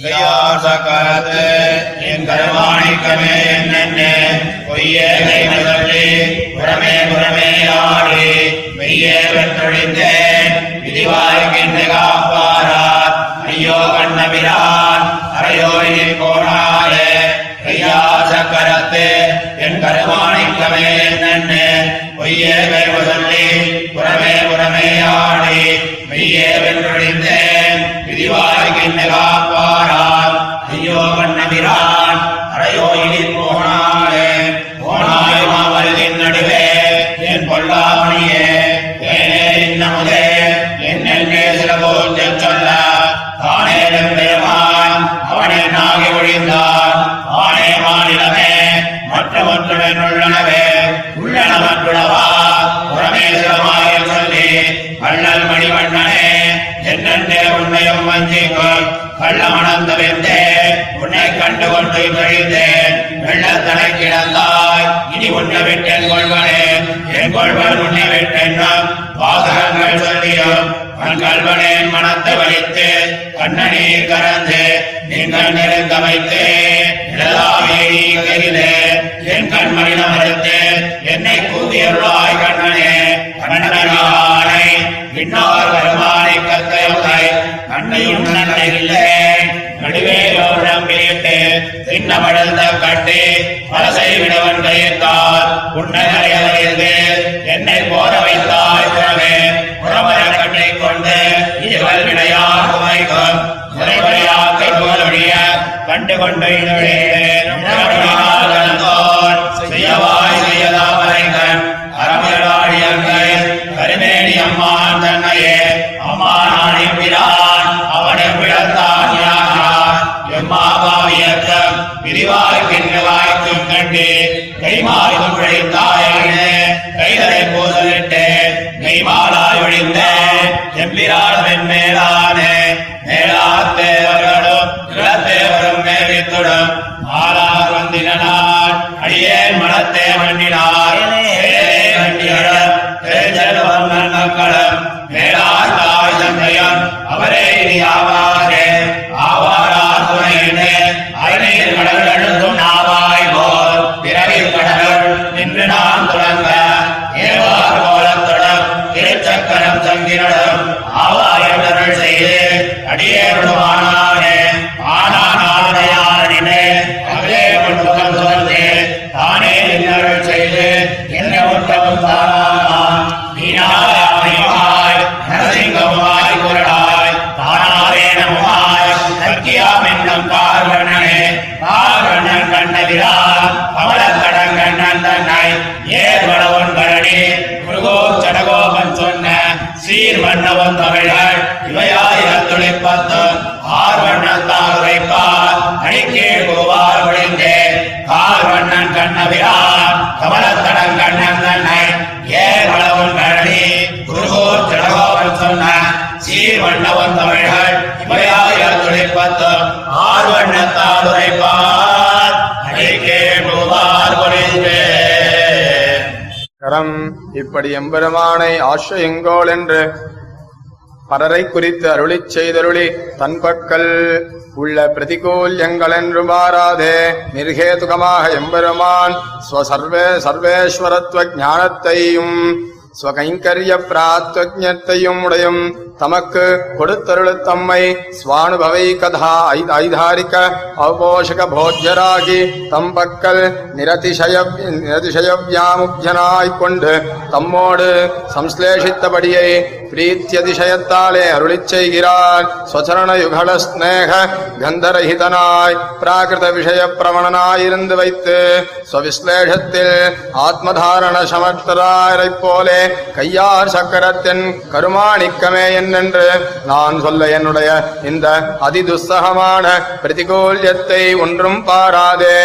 ஐயார் என் கருமாணிக்கமே என்னென்ன? பொய்யே கைமதள்ளி புறமே புறமே ஆடி. மெய்யே வெற்றொழிந்தேன் விதிவாய்க்கின்ற காப்பாரார். ஐயோ கண்ணபிரான் அரையோயினி போனாயே. ஐயா என் கருமாணிக்கமே என்னென்ன? பொய்யே கைமதள்ளி புறமே புறமே ஆடி. மெய்யே வென்றொழிந்தேன் காப்பாரார் ஐயோ கண்ணபிரான். அரையோ அரையோயினி போனாளே. போனாய் மாவலின் நடுவே. என் பொல்லாமணியே. ஏனே இன்னமுதே கள்ளமணந்த வெந்தே உன்னை கண்டுகொண்டு நுழைந்தேன் வெள்ளத்தலை கிடந்தாய். இனி உன்னை விட்டேன் கொள்வனே என் கொள்வன் உன்னை விட்டென்னும் வாசகங்கள் சொல்லியும் கண் கல்வனேன் மனத்தை வலித்து கண்ணனீர் கறந்து நீங்கள் நெருங்க வைத்து இடலாமே நீ என் கண்மணி மறுத்து தின்னமடந்த கட்டி பலசை விடவன் என்னை போர வைத்தாய் புறமே புறமர கட்டை கொண்டு இதுவல் விடையார் குமைக்கும் முறைமுறையாக்கை போலொழிய கண்டு கொண்டு எம்மாபாவியக்கம் விரிவாய் வாய்க்கும் கண்டு கைமாறி பிழைத்தாயினே கைதலை போதலிட்டு கைமாலாய் ஒழிந்த எம்பிரான் மென்மேலானே மேலாத்தேவர்களும் இளத்தேவரும் மேலித்துடும் ஆளார் வந்தினார் அடியேன் மனத்தே மண்ணினார் கண்டிகளும் பெருஞ்செல்வம் திருச்சக்கரம் சங்கிரடும் ஆவாயர்கள் செய்து அடியேருடுமானானே ஆனானாரையாளனினே அவரே முன்புகம் துறந்து தானே நின்னருள் செய்து என்ன உத்தமம் தானான் நீனாய் நரசிங்கமாய் குரடாய். தானாவே நமாய் சத்தியாம் என்னும் பார்வண்ணனே பார்வண்ணன் கண்ணவிரான் கமலக்கடங்கண்ணன் தன்னை ஏற்படவும் சீர்வண்ணவன் தமிழர் இவையாயிரம் வண்ணன் ஆர்வண்ணத்தால் உரைப்பார் அணிக்கே கோவார் ஒழிந்தே கண்ணபிரான் கண்ணவிரான் கமலத்தடங்கண்ணன் தன்னை ஏர்வளவன் கழனி குருகோர் சடகோபன் சொன்ன சீர்வண்ணவன் தமிழர் இவையாயிரம் வண்ணன் ஆர்வண்ணத்தால் உரைப்பார் அணிக்கே கோவார் ஒழிந்தே. கரம் இப்படி எம்பெருமானை ஆශ්‍රயங்கோள் என்று பரரை குறித்து அருளி செய்தருளி தன்பக்கல் உள்ள பிரதிகூல்யங்களென்று மாறாதே நிர்ஹேதுகமாக எம்பெருமான் ஸ்வசர்வே சர்வேஸ்வரத்துவ ஞானத்தையும் ஸ்வகைங்கரிய பிராத்வஜத்தையும் உடையும் தமக்கு கொடுத்தருளு தம்மை ஸ்வானுபவை கதா ஐதாரிக அவபோஷக போஜராகி தம்பக்கல் நிரதிசய நிரதிசயவியாமுப்யனாய்க் கொண்டு தம்மோடு சம்ஸ்லேஷித்தபடியை பிரீத்தியதிசயத்தாலே அருளிச் செய்கிறார் ஸ்வச்சரண யுகல ஸ்நேக கந்தரஹிதனாய் பிராகிருத விஷய பிரமணனாயிருந்து வைத்து ஸ்வவிஸ்லேஷத்தில் ஆத்மதாரண சமர்த்தராரைப் போலே கையார் சக்கரத்தின் கருமாணிக்கமே என்னென்று நான் சொல்ல என்னுடைய இந்த அதிதுஸ்தகமான பிரதிகூல்யத்தை ஒன்றும் பாராதே.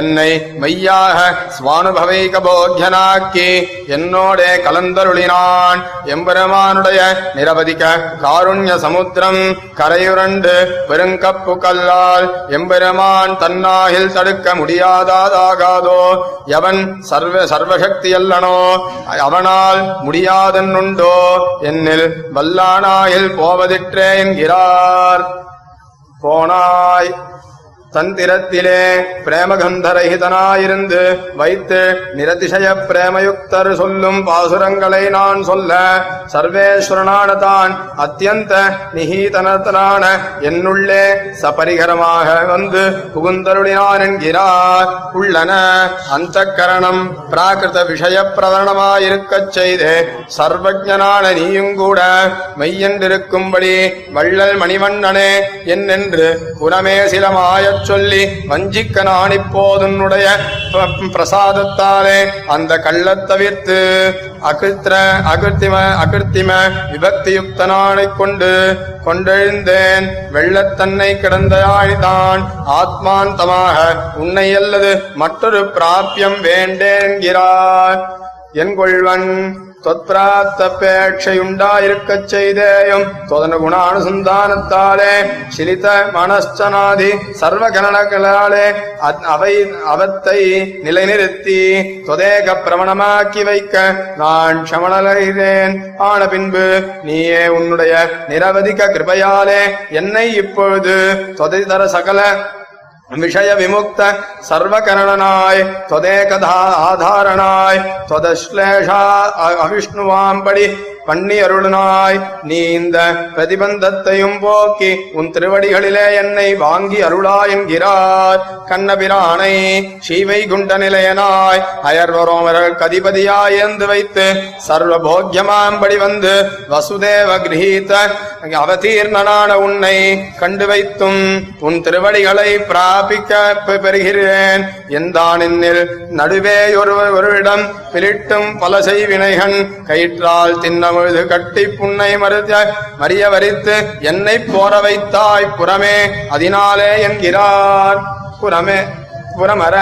என்னை மெய்யாக சுவானுபவைக போக்கியனாக்கி என்னோடே கலந்தருளினான். எம்பெருமானுடைய நிரவதிக்க காருண்ய சமுத்திரம் கரையுரண்டு பெருங்கப்பு கல்லால் எம்பெருமான் தன்னாகில் தடுக்க முடியாதாதாகாதோ? எவன் சர்வ சர்வசக்தி அல்லனோ அவனால் முடியாதென்னுண்டோ? என்னில் வல்லானாயில் போவதிற்றே என்கிறார். போனாய். தந்திரத்திலே பிரேமகந்தரகிதனாயிருந்து வைத்து நிரதிசய பிரேமயுக்தர் சொல்லும் பாசுரங்களை நான் சொல்ல சர்வேஸ்வரனான தான் அத்தியந்த நிஹீதனத்தனான என்னுள்ளே சபரிகரமாக வந்து புகுந்தருளினான் என்கிறார் உள்ளன அந்த கரணம் பிராகிருத விஷய பிரதரணமாயிருக்கச் செய்து சர்வஜனான நீயும் கூட மெய்யென்றிருக்கும்படி வள்ளல் மணிவண்ணனே என்னென்று புறமே சில சொல்லி வஞ்சிக்க நான் இப்போதுன்னுடைய ப- பிரசாதத்தாலே அந்த கள்ள தவிர்த்து அகிருத்திர அகிருத்திம அகிருத்திம விபக்தியுக்தனானைக் கொண்டு கொண்டெழுந்தேன். வெள்ளத்தன்னை கிடந்த ஆழிதான் ஆத்மாந்தமாக உன்னை அல்லது மற்றொரு பிராபியம் வேண்டேன்கிறார் என் கொள்வன் தொத்பிராத்தப்பேட்சையுண்டாயிருக்கச் செய்தேயும் தொதன குணானுசந்தானத்தாலே சிலித மனஸ்சனாதி சர்வ அத்- அவை அவத்தை நிலைநிறுத்தி தொதேக பிரமணமாக்கி வைக்க நான் க்ஷமணலகிறேன் ஆன பின்பு நீயே உன்னுடைய நிரவதிக கிருபையாலே என்னை இப்பொழுது தொதைதர சகல விஷய விமுக்த சர்வகரணனாய் தொதேகதா ஆதாரணாய் தொதஸ்லேஷா அவிஷ்ணுவாம்படி பண்ணி அருளனாய் நீ இந்த பிரதிபந்தத்தையும் போக்கி உன் திருவடிகளிலே என்னை வாங்கி அருளா என்கிறார். கண்ணபிரானை சீமை குண்ட நிலையனாய் அயர்வரோமர்கள் கதிபதியாய் ஏந்து வைத்து சர்வ போக்கியமாம்படி வந்து வசுதேவ கிரகீத அவதீர்ணனான உன்னை கண்டு வைத்தும் உன் திருவடிகளை பிராபிக்க பெறுகிறேன். எந்தானில் நடுவே ஒரு ஒருவிடம் பிலிட்டும் பல செய்வினைகன் கயிற்றால் தின்னமுழுது கட்டி புன்னை மறுத்த மறிய வரித்து என்னை போர வைத்தாய் புறமே அதனாலே என்கிறார் புறமே. புறமர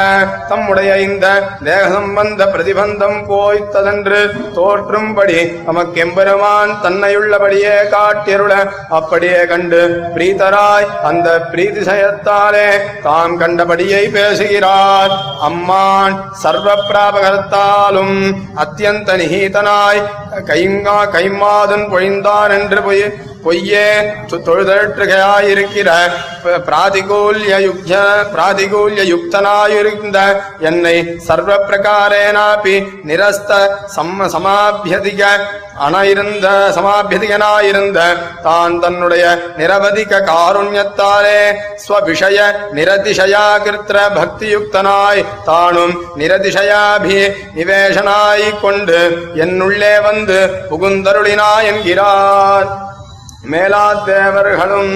தம்முடைய இந்த தேக சம்பந்த பிரதிபந்தம் போய்த்ததென்று தோற்றும்படி நமக்கெம்பெருமான் தன்னையுள்ளபடியே காட்டியருள அப்படியே கண்டு பிரீதராய் அந்த பிரீதி பிரீதிசயத்தாலே தாம் கண்டபடியை பேசுகிறார். அம்மான் சர்வ பிராபகர்த்தாலும் அத்தியந்த நிகீதனாய் கைங்கா கைமாதன் பொழிந்தான் என்று போய் பொய்யே தொழுதற்றுகையாயிருக்கிற பிராதிகூல்ய யுக்த பிராதிகூல்ய யுக்தனாயிருந்த என்னை சர்வ பிரகாரேனாபி நிரஸ்த சம்ம சமாபியதிக அணையிருந்த சமாபியதிகனாயிருந்த தான் தன்னுடைய நிரவதிக காருண்யத்தாலே ஸ்வபிஷய நிரதிஷயா கிருத்திர பக்தியுக்தனாய் தானும் நிரதிஷயாபி நிவேஷனாய் கொண்டு என்னுள்ளே வந்து புகுந்தருளினாய் என்கிறார் மேலாத்தேவர்களும்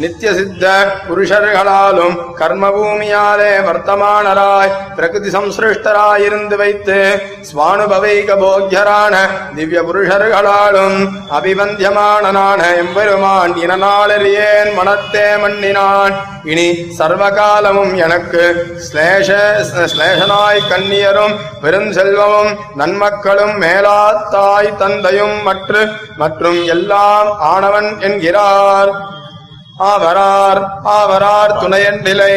நித்திய சித்த புருஷர்களாலும் கர்மபூமியாலே வர்த்தமானராய் பிரகிருதி சம்சிருஷ்டராயிருந்து வைத்து ஸ்வானுபவைக போக்கியரான திவ்ய புருஷர்களாலும் அபிவந்தியமானனான எம்பெருமான் இனநாளறியேன் மனத்தே மன்னினான் இனி சர்வகாலமும் எனக்கு ஸ்லேஷ ஸ்லேஷனாய் கண்ணியரும் பெருஞ்செல்வமும் நன்மக்களும் மேலாத்தாய் தந்தையும் மற்ற மற்றும் எல்லாம் ஆனவன் என்கிறார். ஆவரார் ஆவரார் துணையண்டிலை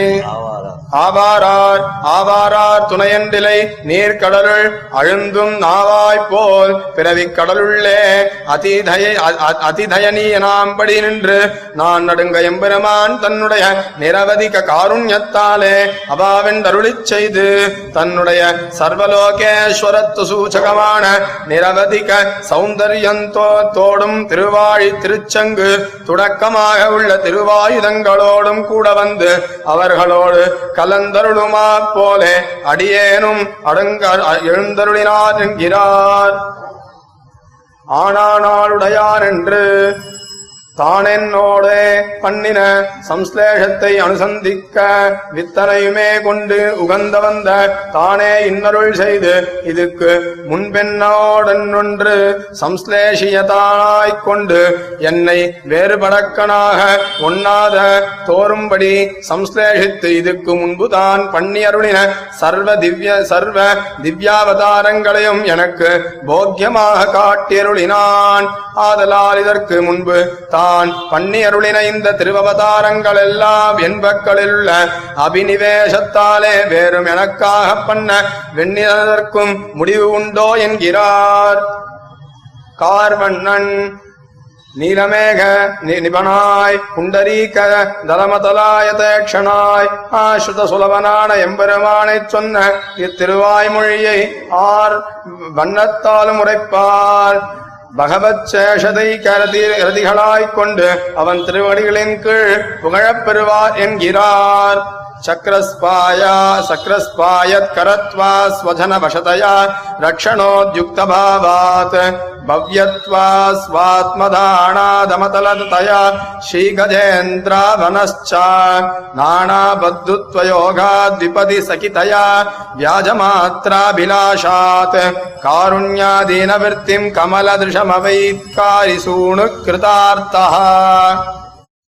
ஆவாரார் ஆவாரார் துணையண்டிலை நீர்க்கடலுள் அழுந்தும் நாவாய் போல் பிறவிக் கடலுள்ளே அதிதய அ- அ- அதிதயனீயனாம்படி நின்று நான் நடுங்க எம்பெருமான் தன்னுடைய நிரவதிக காருண்யத்தாலே அபாவென்றருளிச் செய்து தன்னுடைய சர்வலோகேஸ்வரத்து சூச்சகமான நிரவதிக சௌந்தர்யந்தோ தோடும் திருவாழி திருச்சங்கு துடக்கமாக உள்ள திருவாயுதங்களோடும் கூட வந்து அவர்களோடு கலந்தருளுமா போலே அடியேனும் அடங்க எழுந்தருளினார் என்கிறார். ஆனானாளுடையார் என்று தானென்னோடே பண்ணின சம்ஸ்லேஷத்தை அனுசந்திக்க வித்தனையுமே கொண்டு உகந்த வந்த தானே இன்னருள் செய்து இதுக்கு முன்பென்னோடன்னொன்று சம்ஸ்லேஷியதானாய்க் கொண்டு என்னை வேறுபடக்கனாக ஒண்ணாத தோறும்படி சம்ஸ்லேஷித்து இதுக்கு முன்பு தான் பண்ணி அருளின சர்வ திவ்ய சர்வ திவ்யாவதாரங்களையும் எனக்கு போக்கியமாக காட்டியருளினான். ஆதலால் இதற்கு முன்பு தான் பண்ணி அருளின இந்த திருவவதாரங்கள் எல்லாம் என்பக்களில் அபினிவேசத்தாலே வேறும் எனக்காக பண்ண வெண்ணிதற்கும் முடிவு உண்டோ என்கிறார். கார்வண்ணன் நீலமேக நி- நிபனாய் புண்டரீக தலமதலாயதேக்ஷனாய் ஆஸ்ருத சுலபனான எம்பெருமானைச் சொன்ன இத்திருவாய்மொழியை ஆர் வண்ணத்தாலும் உரைப்பார். பகவத் சேஷதை கரதி ரதிகளாய்க் கொண்டு அவன் திருவடிகளின் கீழ் புகழப்பெறுவார் என்கிறார். चक्रस्पाया सक्रस्पायत्करत्वात् स्वधनवशतया रक्षणोद्युक्तभावात्। भव्यत्वा स्वात्मधाणादमतलतया श्रीगजेन्द्रावनश्च। नाणाबद्धुत्वयोगाद्विपदि नाणाबद्धुत्वयोगाद्विपदिसखितया व्याजमात्राभिलाषात्। कारुण्यादीनवृत्तिम् कमलदृशमवैत्कारिसूणुकृतार्थः।